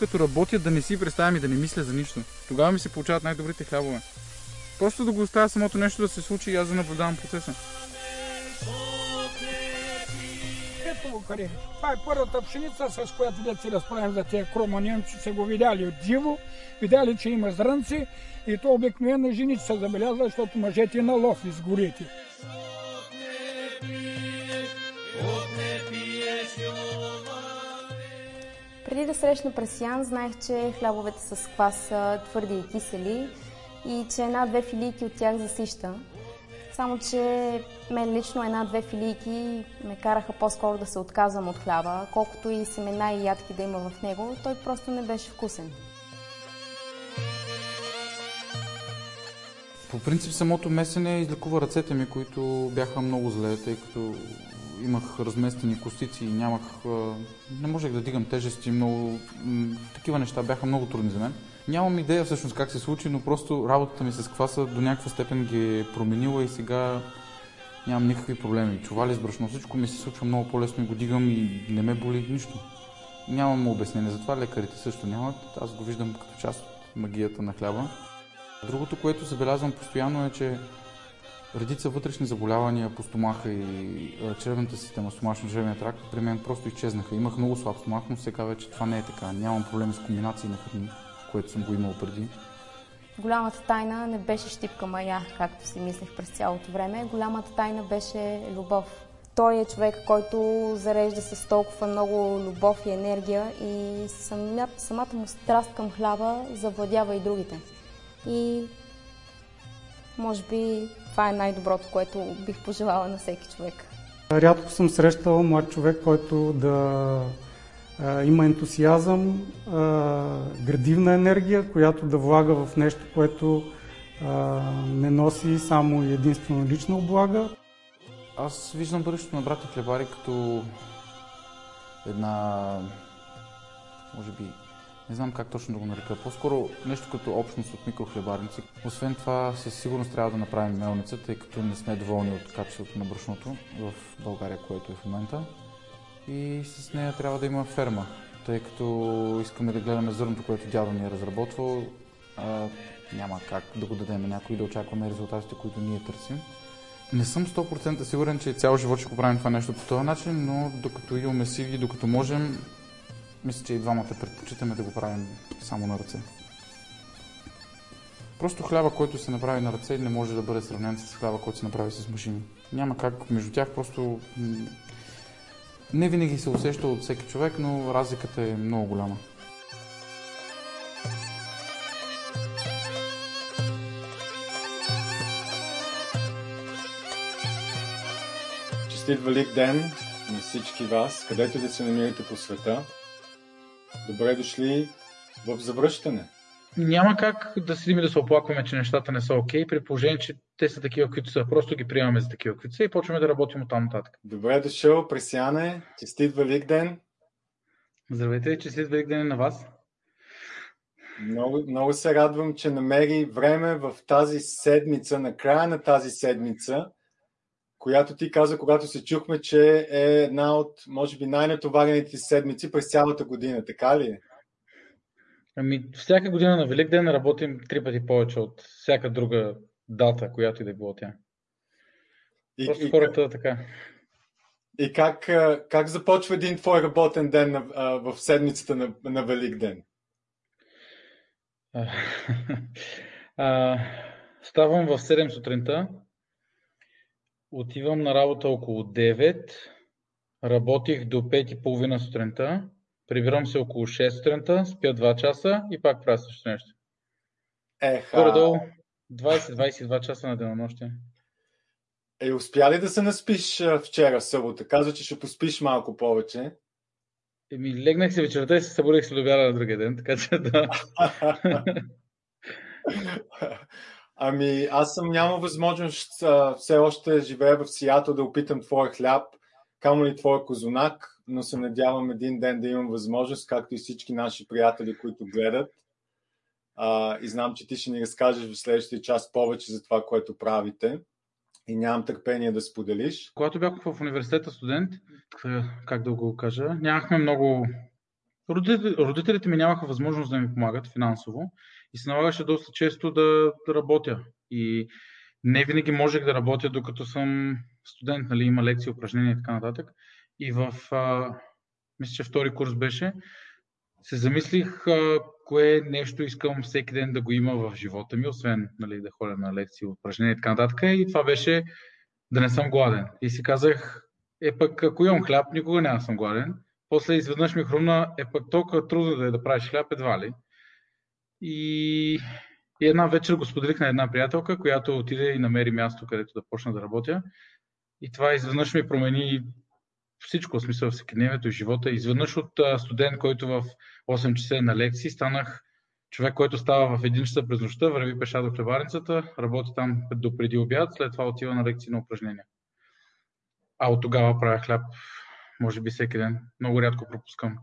като работя да не си представям и да не мисля за нищо. Тогава ми се получават най-добрите хлябове. Просто да го оставя самото нещо да се случи и аз да наблюдавам процеса. Ето го. Това е първата пшеница, с която да си разправим за тези кроманемци. Са го видяли от диво, видяли, че има зрънци и то обикновено жените са забелязали, защото мъжете на лов из Преди да срещна пресиян, знаех, че хлябовете с квас са твърди и кисели и че една-две филийки от тях засища. Само, че мен лично една-две филийки ме караха по-скоро да се отказвам от хляба, колкото и семена и ядки да има в него, той просто не беше вкусен. По принцип самото месене излекува ръцете ми, които бяха много зле, тъй като имах разместени костици и нямах... Не можех да дигам тежести, много... Такива неща бяха много трудни за мен. Нямам идея всъщност как се случи, но просто работата ми с кваса до някаква степен ги е променила и сега нямам никакви проблеми. Чували с брашно, всичко ми се случва много по-лесно и го дигам и не ме боли нищо. Нямам обяснение, затова лекарите също нямат. Аз го виждам като част от магията на хляба. Другото, което забелязвам постоянно е, че редица вътрешни заболявания по стомаха и червената система, стомашно-жребния тракт при мен просто изчезнаха. Имах много слаб стомах, но сега вече това не е така. Нямам проблеми с комбинации на храни, което съм го имал преди. Голямата тайна не беше щипка мая, както си мислех през цялото време. Голямата тайна беше любов. Той е човек, който зарежда с толкова много любов и енергия и самата му страст към хляба завладява и другите. И може би това е най-доброто, което бих пожелала на всеки човек. Рядко съм срещал млад човек, който да а, има ентусиазъм, а, градивна енергия, която да влага в нещо, което а, не носи само единствено лична облага. Аз виждам бъдещето на брати Хлебари като една, може би, не знам как точно да го нарека, по-скоро нещо като общност от микрохлебарници. Освен това, със сигурност трябва да направим мелница, тъй като не сме доволни от качеството на брашното в България, което е в момента. И с нея трябва да има ферма, тъй като искаме да гледаме зърното, което дядо ни е разработвал. А, няма как да го дадем някой да очакваме резултатите, които ние търсим. Не съм 100% сигурен, че цял живот ще го правим това нещо по този начин, но докато имаме сили, докато можем, мисля, че и двамата предпочитаме да го правим само на ръце. Просто хляба, който се направи на ръце, не може да бъде сравнен с хляба, който се направи с машини. Няма как между тях, просто не винаги се усеща от всеки човек, но разликата е много голяма. Честит Велик ден на всички вас, където да се намирате по света. Добре дошли в завръщане. Няма как да седим и да се оплакваме, че нещата не са окей, okay, при положение, че те са такива, каквито са. Просто ги приемаме за такива, каквито са и почваме да работим от там нататък. Добре дошъл, Пресяне. Честит Велик ден. Здравейте, честит Велик ден на вас. Много, много се радвам, че намери време в тази седмица, на края на тази седмица, която ти каза, когато се чухме, че е една от, може би, най-натоварените седмици през цялата година. Така ли е? Ами, всяка година на Велик ден работим три пъти повече от всяка друга дата, която и да било тя. И, Просто и, хората така. И как, как започва един твой работен ден на, в седмицата на, на Велик ден? а, ставам в 7 сутринта, Отивам на работа около 9, работих до 5.30 сутринта, прибирам се около 6 сутринта, спя 2 часа и пак правя също нещо. Еха. Горе-долу 20-22 часа на денонощие. Е, успя ли да се наспиш вчера, събота? Каза, че ще поспиш малко повече. Еми, легнах се вечерта и се събудих с обяда на другия ден, така че да. Ами, аз съм няма възможност а, все още живея в Сиато да опитам твоя хляб, камо ли твоя козунак, но се надявам един ден да имам възможност, както и всички наши приятели, които гледат. А, и знам, че ти ще ни разкажеш в следващия час повече за това, което правите. И нямам търпение да споделиш. Когато бях в университета студент, как да го кажа, нямахме много родителите ми нямаха възможност да ми помагат финансово и се налагаше доста често да, да работя. И не винаги можех да работя, докато съм студент, нали, има лекции, упражнения и така нататък. И в, а, мисля, че втори курс беше, се замислих а, кое нещо искам всеки ден да го има в живота ми, освен нали, да ходя на лекции, упражнения и така нататък. И това беше да не съм гладен. И си казах, е пък ако имам хляб, никога няма съм гладен. После изведнъж ми хрумна, е пък толкова трудно да е да правиш хляб, едва ли. И, и една вечер го споделих на една приятелка, която отиде и намери място, където да почна да работя. И това изведнъж ми промени всичко, в смисъл всекидневието и живота. Изведнъж от студент, който в 8 часа е на лекции, станах човек, който става в 1 часа през нощта, върви пеша до хлебарницата, работи там до преди обяд, след това отива на лекции на упражнения. А от тогава правя хляб, може би всеки ден. Много рядко пропускам.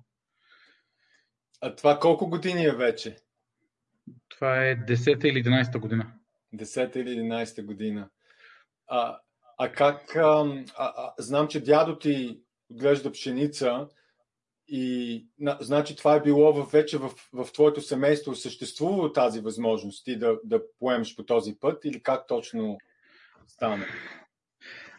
А това колко години е вече? Това е 10 или 11 година. 10 или 11 година. А, а как... А, а, знам, че дядо ти отглежда пшеница и на, значи това е било в, вече в, в твоето семейство. Съществува тази възможност ти да, да поемеш по този път или как точно стана?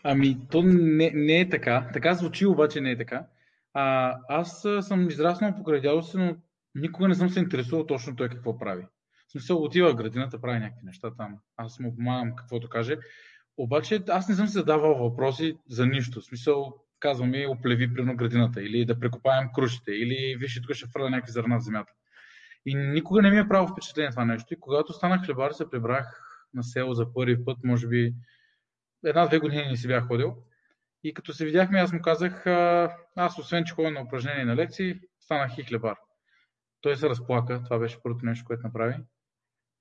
Ами, то не, не е така. Така звучи, обаче не е така. А, аз съм израснал покрай дядо си, но никога не съм се интересувал точно той какво прави. Смисъл, отива в градината, прави някакви неща там. Аз му помагам каквото каже. Обаче аз не съм се задавал въпроси за нищо. В смисъл, казвам ми, оплеви прино градината, или да прекопаем крушите, или виж, тук ще фърля някакви зърна в земята. И никога не ми е правило впечатление това нещо. И когато станах хлебар, се прибрах на село за първи път, може би една-две години не си бях ходил. И като се видяхме, аз му казах, аз освен, че ходя на упражнения и на лекции, станах и хлебар. Той се разплака, това беше първото нещо, което направи.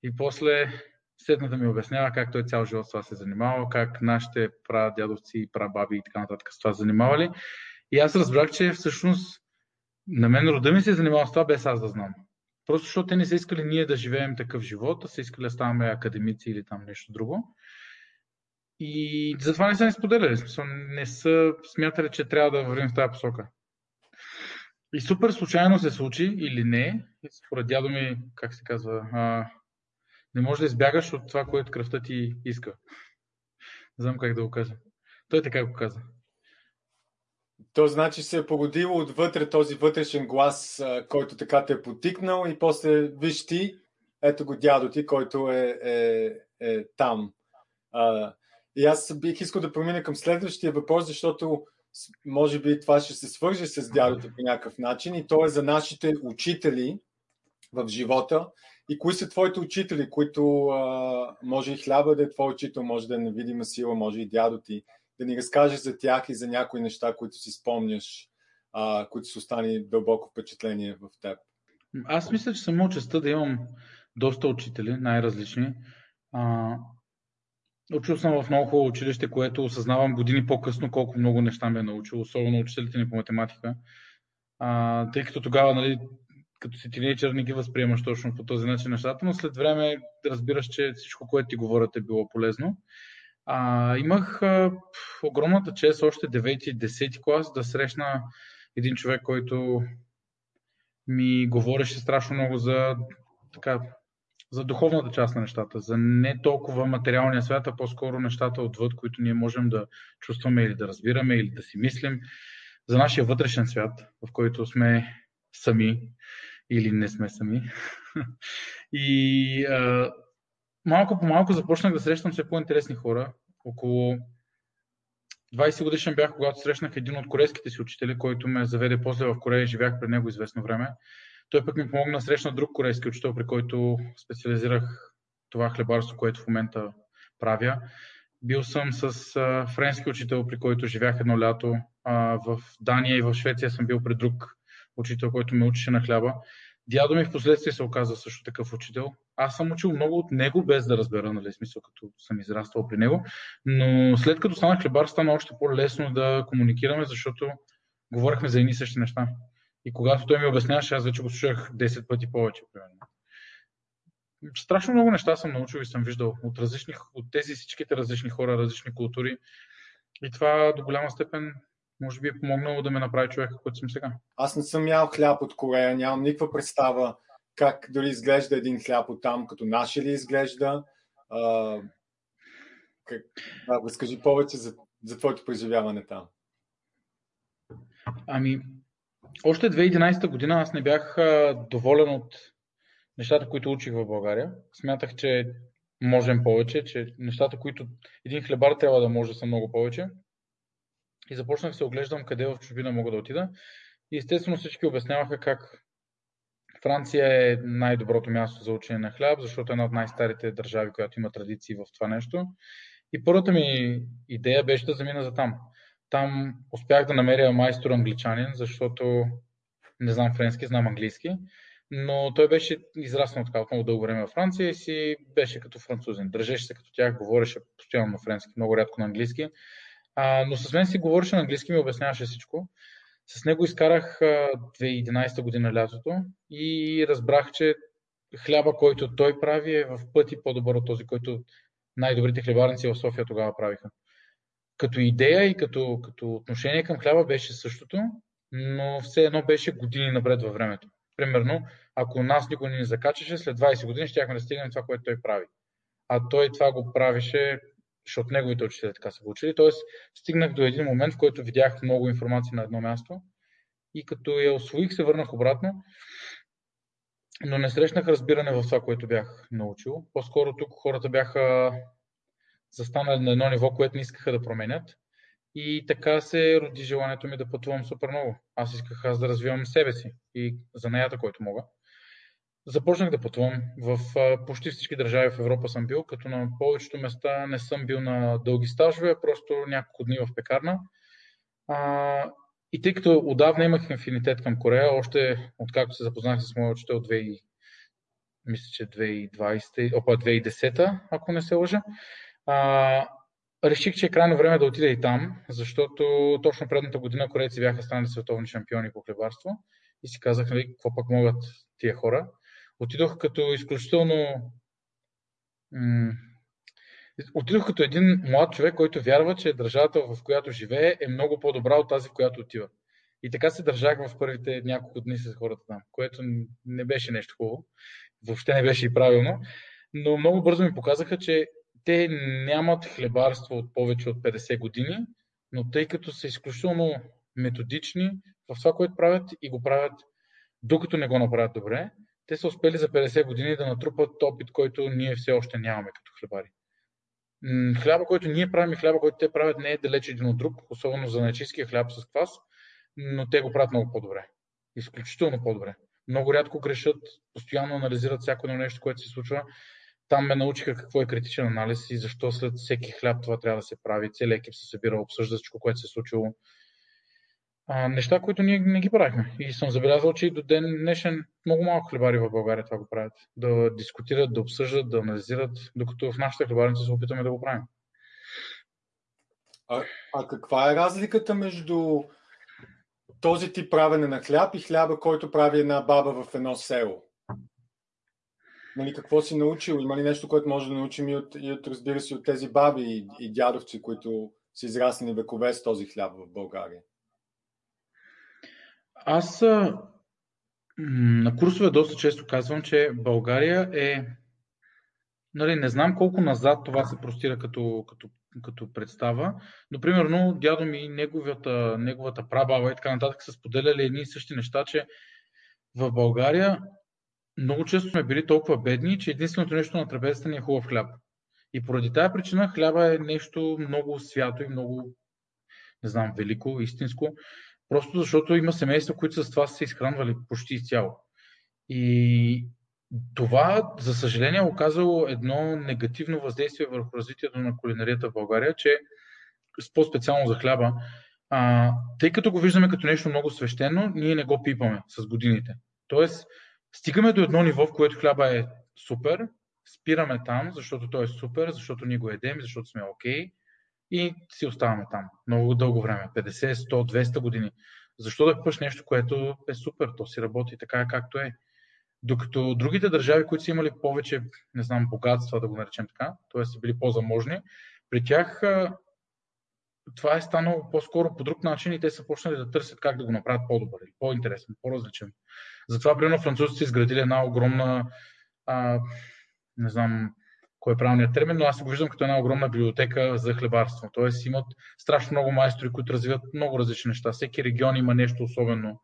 И после седна да ми обяснява как той цял живот с това се занимавал, как нашите прадядовци и прабаби и така нататък с това занимавали. И аз разбрах, че всъщност на мен рода ми се е занимавал с това, без аз да знам. Просто защото те не са искали ние да живеем такъв живот, а са искали да ставаме академици или там нещо друго. И затова не са ни споделяли. Не са смятали, че трябва да вървим в тази посока. И супер случайно се случи или не, според дядо ми, как се казва, а, не можеш да избягаш от това, което кръвта ти иска. Не знам как да го кажа. Той така го каза. То значи се е погодило отвътре този вътрешен глас, който така те е потикнал и после виж ти, ето го дядо ти, който е, е, е там. А, и аз бих искал да премина към следващия въпрос, защото може би това ще се свърже с дядото по някакъв начин и то е за нашите учители в живота и кои са твоите учители, които а, може и хляба да е твой учител, може да е невидима сила, може и дядо ти, да ни разкажеш за тях и за някои неща, които си спомняш, а, които са остани дълбоко впечатление в теб. Аз мисля, че съм честа да имам доста учители, най-различни. А, учил съм в много хубаво училище, което осъзнавам години по-късно колко много неща ме е научил, особено учителите ни по математика. А, тъй като тогава нали, като си тинейджър не ги възприемаш точно по този начин нещата, но след време разбираш, че всичко, което ти говорят е било полезно. А, имах а, огромната чест още 9 и 10 клас да срещна един човек, който ми говореше страшно много за, така, за духовната част на нещата, за не толкова материалния свят, а по-скоро нещата отвъд, които ние можем да чувстваме или да разбираме, или да си мислим, за нашия вътрешен свят, в който сме сами или не сме сами. И а, малко по малко започнах да срещам все по-интересни хора. Около 20 годишен бях, когато срещнах един от корейските си учители, който ме заведе после в Корея и живях пред него известно време. Той пък ми помогна да срещна друг корейски учител, при който специализирах това хлебарство, което в момента правя. Бил съм с а, френски учител, при който живях едно лято. А, в Дания и в Швеция съм бил при друг учител, който ме учеше на хляба. Дядо ми в последствие се оказа също такъв учител. Аз съм учил много от него, без да разбера, нали, смисъл, като съм израствал при него. Но след като станах хлебар, стана още по-лесно да комуникираме, защото говорихме за едни същи неща. И когато той ми обясняваше, аз вече го слушах 10 пъти повече, примерно. Страшно много неща съм научил и съм виждал от, различни, от тези всичките различни хора, различни култури. И това до голяма степен може би е помогнало да ме направи човека, който съм сега. Аз не съм ял хляб от Корея, нямам никаква представа как дори изглежда един хляб от там, като нашия ли изглежда. А, как, да, разкажи повече за, за твоето преживяване там. Ами, още 2011 година аз не бях а, доволен от нещата, които учих в България. Смятах, че можем повече, че нещата, които един хлебар трябва да може да са много повече. И започнах се оглеждам къде в чужбина мога да отида. И естествено всички обясняваха как Франция е най-доброто място за учене на хляб, защото е една от най-старите държави, която има традиции в това нещо. И първата ми идея беше да замина за там. Там успях да намеря майстор англичанин, защото не знам френски, знам английски, но той беше израснал така от много дълго време във Франция и си беше като французин. Държеше се като тях, говореше постоянно на френски, много рядко на английски. А, но с мен си говореше на английски, ми обясняваше всичко. С него изкарах 2011 година лятото и разбрах, че хляба, който той прави е в пъти по-добър от този, който най-добрите хлебарници в София тогава правиха. Като идея и като, като отношение към хляба беше същото, но все едно беше години напред във времето. Примерно, ако нас никой не ни закачаше, след 20 години щяхме да стигнем това, което той прави. А той това го правеше защото неговите учители така са го учили. Тоест, стигнах до един момент, в който видях много информация на едно място и като я освоих, се върнах обратно, но не срещнах разбиране в това, което бях научил. По-скоро тук хората бяха застанали на едно ниво, което не искаха да променят. И така се роди желанието ми да пътувам супер много. Аз исках аз да развивам себе си и занаята, който мога започнах да пътувам. В почти всички държави в Европа съм бил, като на повечето места не съм бил на дълги стажове, просто няколко дни в пекарна. И тъй като отдавна имах инфинитет към Корея, още откакто се запознах с моя учител 2000, мисля, че 2020, опа, 2010, ако не се лъжа, реших, че е крайно време да отида и там, защото точно предната година корейци бяха станали световни шампиони по хлебарство и си казах, нали, какво пък могат тия хора отидох като изключително. М- отидох като един млад човек, който вярва, че държавата, в която живее, е много по-добра от тази, в която отива. И така се държах в първите няколко дни с хората там, което не беше нещо хубаво. Въобще не беше и правилно. Но много бързо ми показаха, че те нямат хлебарство от повече от 50 години, но тъй като са изключително методични в това, което правят и го правят докато не го направят добре, те са успели за 50 години да натрупат опит, който ние все още нямаме като хлебари. Хляба, който ние правим и хляба, който те правят, не е далеч един от друг, особено за начиския хляб с квас, но те го правят много по-добре. Изключително по-добре. Много рядко грешат, постоянно анализират всяко едно нещо, което се случва. Там ме научиха какво е критичен анализ и защо след всеки хляб това трябва да се прави. Целият екип се събира, обсъжда всичко, което се е случило а, неща, които ние не ги правихме. И съм забелязал, че и до ден днешен много малко хлебари в България това го правят. Да дискутират, да обсъждат, да анализират, докато в нашите хлебарници се опитаме да го правим. А, а каква е разликата между този тип правене на хляб и хляба, който прави една баба в едно село? Нали, какво си научил? Има ли нещо, което може да научим и от, и от разбира се, от тези баби и, и дядовци, които са израснали векове с този хляб в България? Аз на курсове доста често казвам, че България е. Нали, не знам колко назад това се простира като, като, като представа, но примерно дядо ми, неговата, неговата прабаба и така нататък са споделяли едни и същи неща, че в България много често сме били толкова бедни, че единственото нещо на трапезата ни е хубав хляб. И поради тази причина хляба е нещо много свято и много, не знам, велико, истинско. Просто защото има семейства, които с това са се изхранвали почти изцяло. И това, за съжаление, е оказало едно негативно въздействие върху развитието на кулинарията в България, че по-специално за хляба, а, тъй като го виждаме като нещо много свещено, ние не го пипаме с годините. Тоест, стигаме до едно ниво, в което хляба е супер, спираме там, защото той е супер, защото ние го едем, защото сме окей. Okay, и си оставаме там много дълго време 50, 100, 200 години. Защо да купаш нещо, което е супер, то си работи така както е. Докато другите държави, които са имали повече, не знам, богатства, да го наречем така, т.е. са били по-заможни, при тях това е станало по-скоро по друг начин и те са почнали да търсят как да го направят по-добър, по-интересен, по-различен. Затова, примерно, французите изградили една огромна, а, не знам кой е правилният термин, но аз го виждам като една огромна библиотека за хлебарство. Тоест имат страшно много майстори, които развиват много различни неща. Всеки регион има нещо особено.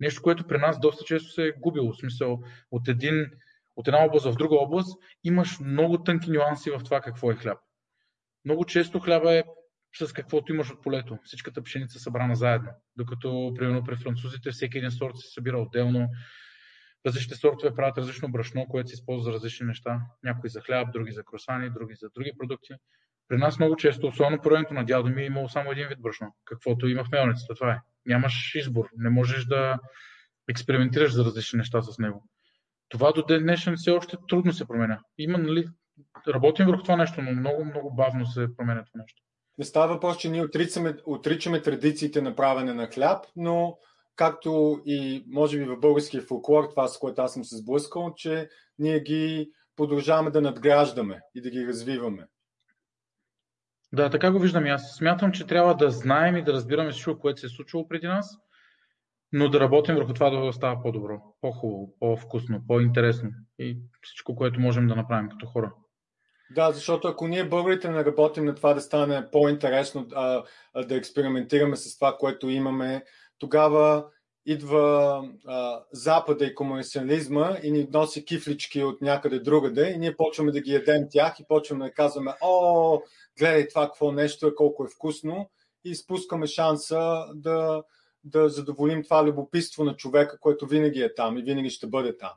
Нещо, което при нас доста често се е губило. В смисъл, от, един, от една област в друга област имаш много тънки нюанси в това какво е хляб. Много често хляба е с каквото имаш от полето. Всичката пшеница събрана заедно. Докато, примерно, при французите всеки един сорт се събира отделно. Различните сортове правят различно брашно, което се използва за различни неща. Някои за хляб, други за кросани, други за други продукти. При нас много често, особено по на дядо ми, е имало само един вид брашно, каквото има в мелницата. Това е. Нямаш избор. Не можеш да експериментираш за различни неща с него. Това до ден днешен все още трудно се променя. Има, нали, работим върху това нещо, но много, много бавно се променя това нещо. Не става въпрос, че ние отричаме, отричаме традициите на правене на хляб, но както и може би в българския фолклор, това с което аз съм се сблъскал, че ние ги продължаваме да надграждаме и да ги развиваме. Да, така го виждам. Аз смятам, че трябва да знаем и да разбираме всичко, което се е случило преди нас, но да работим върху това да става по-добро, по-хубаво, по-вкусно, по-интересно и всичко, което можем да направим като хора. Да, защото ако ние българите не работим на това да стане по-интересно, а, а, да експериментираме с това, което имаме, тогава идва а, Запада и комунисциализма и ни носи кифлички от някъде другаде и ние почваме да ги ядем тях и почваме да казваме, о, гледай това какво нещо е, колко е вкусно и спускаме шанса да, да задоволим това любопитство на човека, което винаги е там и винаги ще бъде там.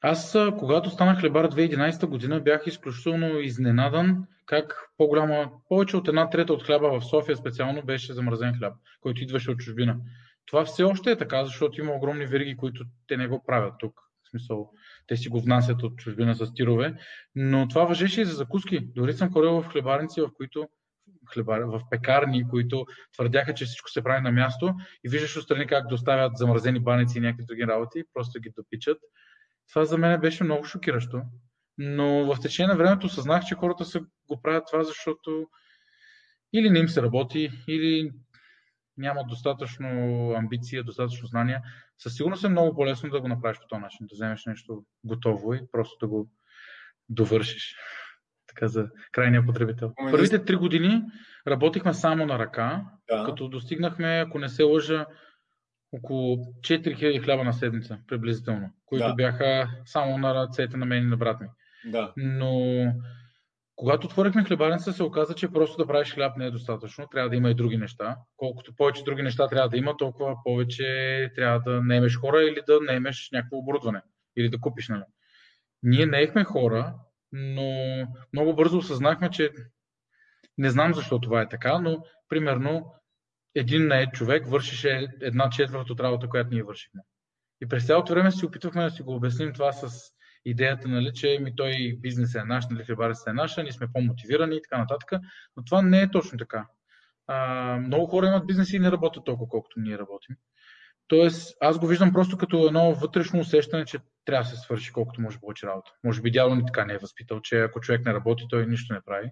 Аз, когато станах хлебар 2011 година, бях изключително изненадан как по-голяма, повече от една трета от хляба в София специално беше замразен хляб, който идваше от чужбина. Това все още е така, защото има огромни вериги, които те не го правят тук. В смисъл, те си го внасят от чужбина с тирове, но това въжеше и за закуски. Дори съм ходил в хлебарници, в които хлебар, в пекарни, които твърдяха, че всичко се прави на място и виждаш отстрани как доставят замразени баници и някакви други работи, просто ги допичат. Това за мен беше много шокиращо. Но в течение на времето съзнах, че хората са го правят това, защото или не им се работи, или нямат достатъчно амбиция, достатъчно знания. Със сигурност е много по-лесно да го направиш по този начин, да вземеш нещо готово и просто да го довършиш. Така за крайния потребител. Ами, Първите три години работихме само на ръка, да. като достигнахме, ако не се лъжа, около 4000 хляба на седмица, приблизително, които да. бяха само на ръцете на мен и на брат ми. Да. Но когато отворихме хлебарница, се оказа, че просто да правиш хляб не е достатъчно. Трябва да има и други неща. Колкото повече други неща трябва да има, толкова повече трябва да наемеш хора или да наемеш някакво оборудване. Или да купиш, нали? Ние наехме хора, но много бързо осъзнахме, че не знам защо това е така, но примерно един нает човек вършеше една четвърт от работа, която ние вършихме. И през цялото време си опитвахме да си го обясним това с идеята, нали, че ми той бизнес е наш, нали, хлебарецът е наша, ние сме по-мотивирани и така нататък. Но това не е точно така. А, много хора имат бизнес и не работят толкова, колкото ние работим. Тоест, аз го виждам просто като едно вътрешно усещане, че трябва да се свърши колкото може повече работа. Може би дядо ни така не е възпитал, че ако човек не работи, той нищо не прави.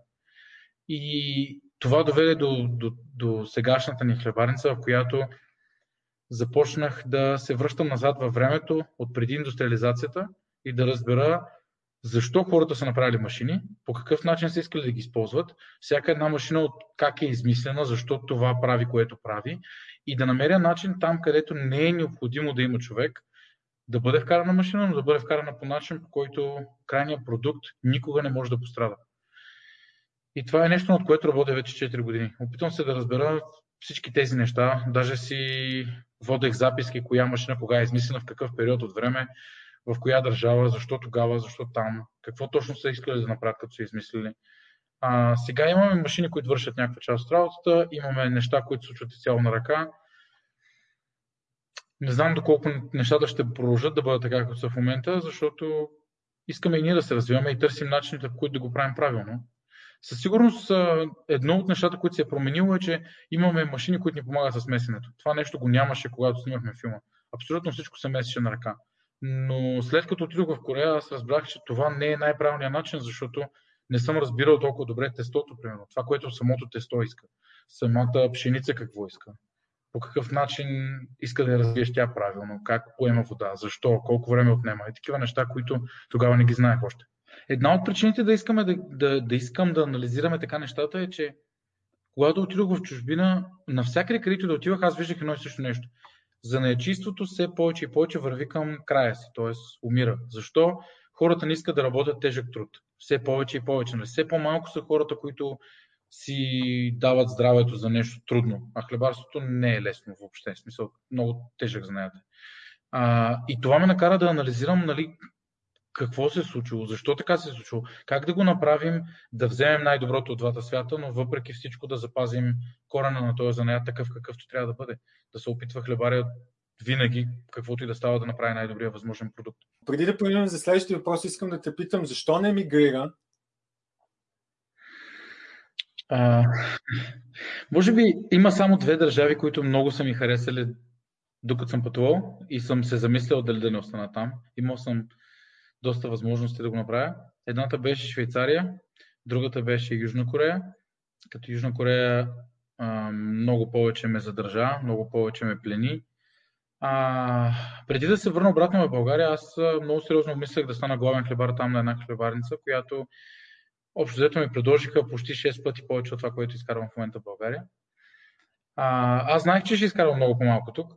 И това доведе до, до, до сегашната ни хлебарница, в която започнах да се връщам назад във времето от преди индустриализацията и да разбера защо хората са направили машини, по какъв начин са искали да ги използват, всяка една машина от как е измислена, защо това прави, което прави и да намеря начин там, където не е необходимо да има човек, да бъде вкарана машина, но да бъде вкарана по начин, по който крайният продукт никога не може да пострада. И това е нещо, над което работя вече 4 години. Опитвам се да разбера всички тези неща. Даже си водех записки, коя машина, кога е измислена, в какъв период от време, в коя държава, защо тогава, защо там, какво точно са искали да направят, като са измислили. А, сега имаме машини, които вършат някаква част от работата, имаме неща, които случват и цяло на ръка. Не знам доколко нещата ще продължат да бъдат така, както са в момента, защото искаме и ние да се развиваме и търсим начините, в които да го правим правилно. Със сигурност едно от нещата, които се е променило е, че имаме машини, които ни помагат с месенето. Това нещо го нямаше, когато снимахме филма. Абсолютно всичко се месеше на ръка. Но след като отидох в Корея, аз разбрах, че това не е най-правилният начин, защото не съм разбирал толкова добре тестото, примерно. Това, което самото тесто иска. Самата пшеница какво иска. По какъв начин иска да я развиеш тя правилно, как поема вода, защо, колко време отнема и такива неща, които тогава не ги знаех още. Една от причините да, искаме да, да, да искам да анализираме така нещата е, че когато отидох в чужбина, навсякъде, където да отивах, аз виждах едно и също нещо. За неячиството все повече и повече върви към края си, т.е. умира. Защо? Хората не искат да работят тежък труд. Все повече и повече. Нали? Все по-малко са хората, които си дават здравето за нещо трудно. А хлебарството не е лесно въобще. В смисъл, много тежък знаете. А, и това ме накара да анализирам нали, какво се е случило, защо така се е случило, как да го направим, да вземем най-доброто от двата свята, но въпреки всичко да запазим корена на този занаят такъв какъвто трябва да бъде. Да се опитва хлебаря винаги, каквото и да става, да направи най-добрия възможен продукт. Преди да преминем за следващия въпрос, искам да те питам, защо не мигрира? А, може би има само две държави, които много са ми харесали докато съм пътувал и съм се замислял дали да не остана там. Имал съм доста възможности да го направя. Едната беше Швейцария, другата беше Южна Корея. Като Южна Корея много повече ме задържа, много повече ме плени. А, преди да се върна обратно в България, аз много сериозно мислех да стана главен хлебар там на една хлебарница, която общо взето ми предложиха почти 6 пъти повече от това, което изкарвам в момента в България. А, аз знаех, че ще изкарвам много по-малко тук.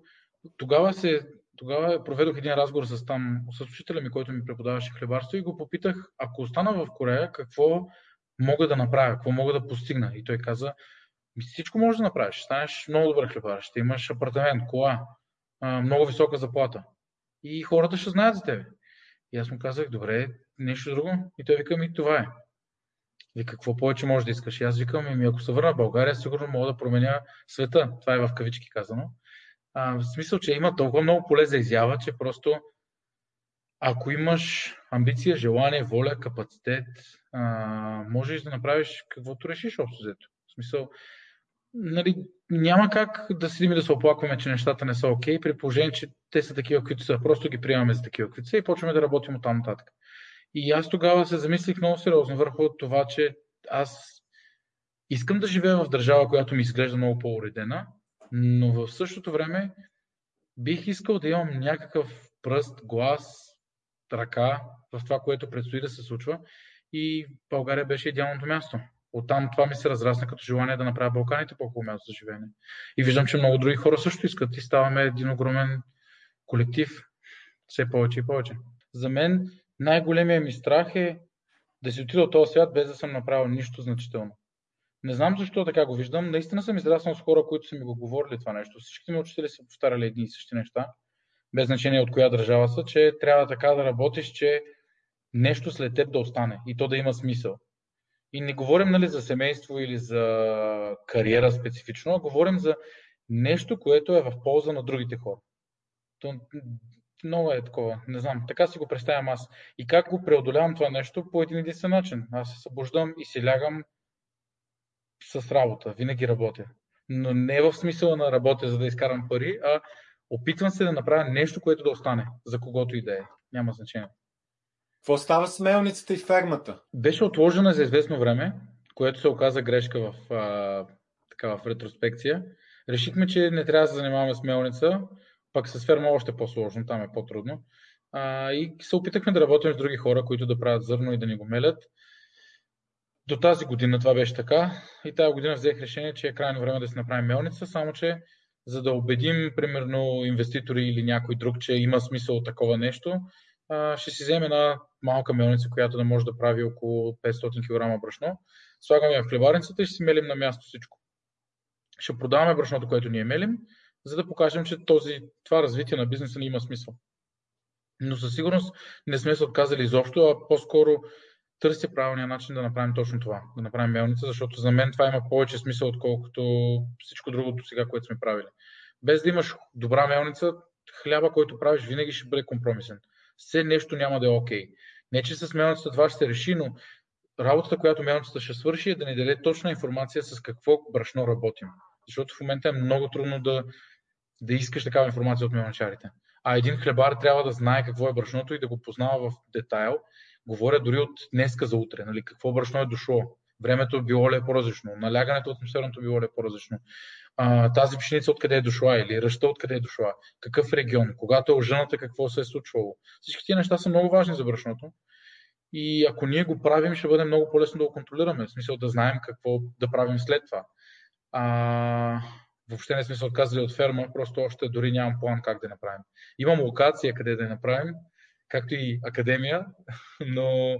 Тогава се тогава проведох един разговор с, там, с учителя ми, който ми преподаваше хлебарство и го попитах, ако остана в Корея, какво мога да направя, какво мога да постигна. И той каза, всичко можеш да направиш, ще станеш много добър хлебар, ще имаш апартамент, кола, много висока заплата. И хората ще знаят за тебе. И аз му казах, добре, нещо друго. И той вика ми, това е. И какво повече можеш да искаш? И аз викам, ми, ако се върна в България, сигурно мога да променя света. Това е в кавички казано. А, в смисъл, че има толкова много поле за изява, че просто ако имаш амбиция, желание, воля, капацитет, а, можеш да направиш каквото решиш общо взето. В смисъл, нали, няма как да седим и да се оплакваме, че нещата не са окей, okay, при положение, че те са такива, които са. Просто ги приемаме за такива, които са и почваме да работим от там нататък. И аз тогава се замислих много сериозно върху това, че аз искам да живея в държава, която ми изглежда много по-уредена, но в същото време бих искал да имам някакъв пръст, глас, ръка в това, което предстои да се случва. И България беше идеалното място. Оттам това ми се разрасна като желание да направя Балканите по-хубаво място за живеене. И виждам, че много други хора също искат и ставаме един огромен колектив. Все повече и повече. За мен най-големия ми страх е да си отида от този свят без да съм направил нищо значително. Не знам защо така го виждам. Наистина съм израснал с хора, които са ми го говорили това нещо. Всичките ми учители са повтаряли едни и същи неща, без значение от коя държава са, че трябва така да работиш, че нещо след теб да остане и то да има смисъл. И не говорим нали, за семейство или за кариера специфично, а говорим за нещо, което е в полза на другите хора. То, много е такова, не знам, така си го представям аз. И как го преодолявам това нещо по един единствен начин. Аз се събуждам и си лягам с работа, винаги работя. Но не в смисъла на работя, за да изкарам пари, а опитвам се да направя нещо, което да остане, за когото и да е. Няма значение. Какво става с мелницата и фермата? Беше отложена за известно време, което се оказа грешка в, а, така, в ретроспекция. Решихме, че не трябва да се занимаваме с мелница, пък с ферма още по-сложно, там е по-трудно. А, и се опитахме да работим с други хора, които да правят зърно и да ни го мелят. До тази година това беше така и тази година взех решение, че е крайно време да си направим мелница, само че за да убедим, примерно, инвеститори или някой друг, че има смисъл от такова нещо, ще си вземе една малка мелница, която да може да прави около 500 кг брашно. Слагаме я в хлебарницата и ще си мелим на място всичко. Ще продаваме брашното, което ние мелим, за да покажем, че този, това развитие на бизнеса ни има смисъл. Но със сигурност не сме се отказали изобщо, а по-скоро търся правилния начин да направим точно това, да направим мелница, защото за мен това има повече смисъл, отколкото всичко другото сега, което сме правили. Без да имаш добра мелница, хляба, който правиш, винаги ще бъде компромисен. Все нещо няма да е окей. Okay. Не, че с мелницата това ще се реши, но работата, която мелницата ще свърши е да ни даде точна информация с какво брашно работим. Защото в момента е много трудно да, да искаш такава информация от мелничарите. А един хлебар трябва да знае какво е брашното и да го познава в детайл, Говоря дори от днеска за утре, нали, какво брашно е дошло. Времето било ли е по-различно, налягането атмосферното било ли е по-различно. А, тази пшеница откъде е дошла или ръща откъде е дошла, какъв регион, когато е ожената, какво се е случвало. Всички тези неща са много важни за брашното. И ако ние го правим, ще бъде много по-лесно да го контролираме. В смисъл да знаем какво да правим след това. А, въобще не сме се отказали от ферма, просто още дори нямам план как да направим. Имам локация къде да я направим, както и академия, но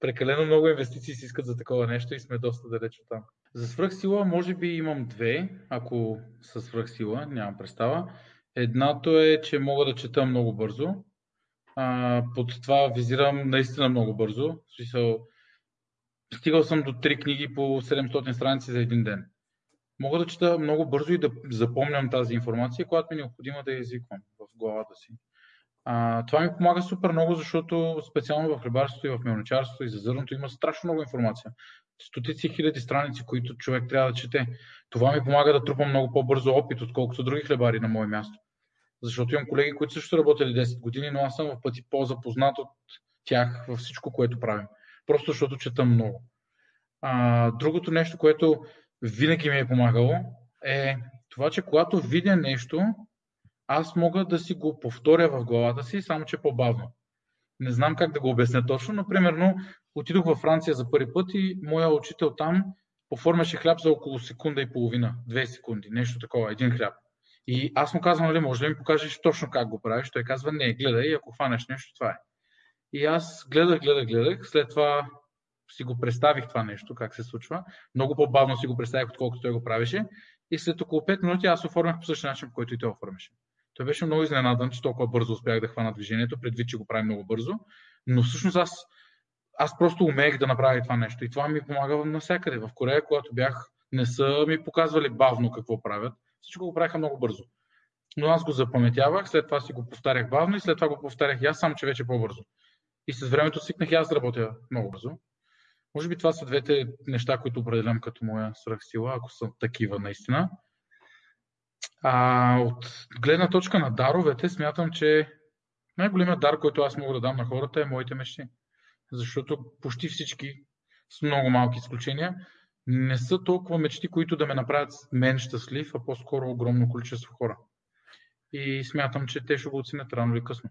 прекалено много инвестиции се искат за такова нещо и сме доста далеч от там. За свръхсила може би имам две, ако са свръхсила, нямам представа. Едното е, че мога да чета много бързо. Под това визирам наистина много бързо. В смисъл, стигал съм до три книги по 700 страници за един ден. Мога да чета много бързо и да запомням тази информация, която ми е необходима да я извиквам в главата си. Това ми помага супер много, защото специално в хлебарството и в мелничарството и за зърното има страшно много информация. Стотици хиляди страници, които човек трябва да чете. Това ми помага да трупам много по-бързо опит, отколкото други хлебари на мое място. Защото имам колеги, които също работили 10 години, но аз съм в пъти по-запознат от тях във всичко, което правим. Просто защото чета много. А, другото нещо, което винаги ми е помагало, е това, че когато видя нещо, аз мога да си го повторя в главата си, само че по-бавно. Не знам как да го обясня точно, но примерно отидох във Франция за първи път и моя учител там поформяше хляб за около секунда и половина, две секунди, нещо такова, един хляб. И аз му казвам, нали, може да ми покажеш точно как го правиш? Той казва, не, гледай, ако хванеш нещо, това е. И аз гледах, гледах, гледах, след това си го представих това нещо, как се случва. Много по-бавно си го представих, отколкото той го правеше. И след около 5 минути аз оформях по същия начин, по който и той оформяше. Той беше много изненадан, че толкова бързо успях да хвана движението, предвид, че го прави много бързо. Но всъщност аз, аз просто умеех да направя това нещо. И това ми помага навсякъде. В Корея, когато бях, не са ми показвали бавно какво правят. Всичко го правиха много бързо. Но аз го запаметявах, след това си го повтарях бавно и след това го повтарях и аз, само че вече по-бързо. И с времето свикнах и аз да работя много бързо. Може би това са двете неща, които определям като моя свръхсила, ако са такива наистина. А, от гледна точка на даровете, смятам, че най-големият дар, който аз мога да дам на хората е моите мечти. Защото почти всички, с много малки изключения, не са толкова мечти, които да ме направят мен щастлив, а по-скоро огромно количество хора. И смятам, че те ще го оценят рано или късно.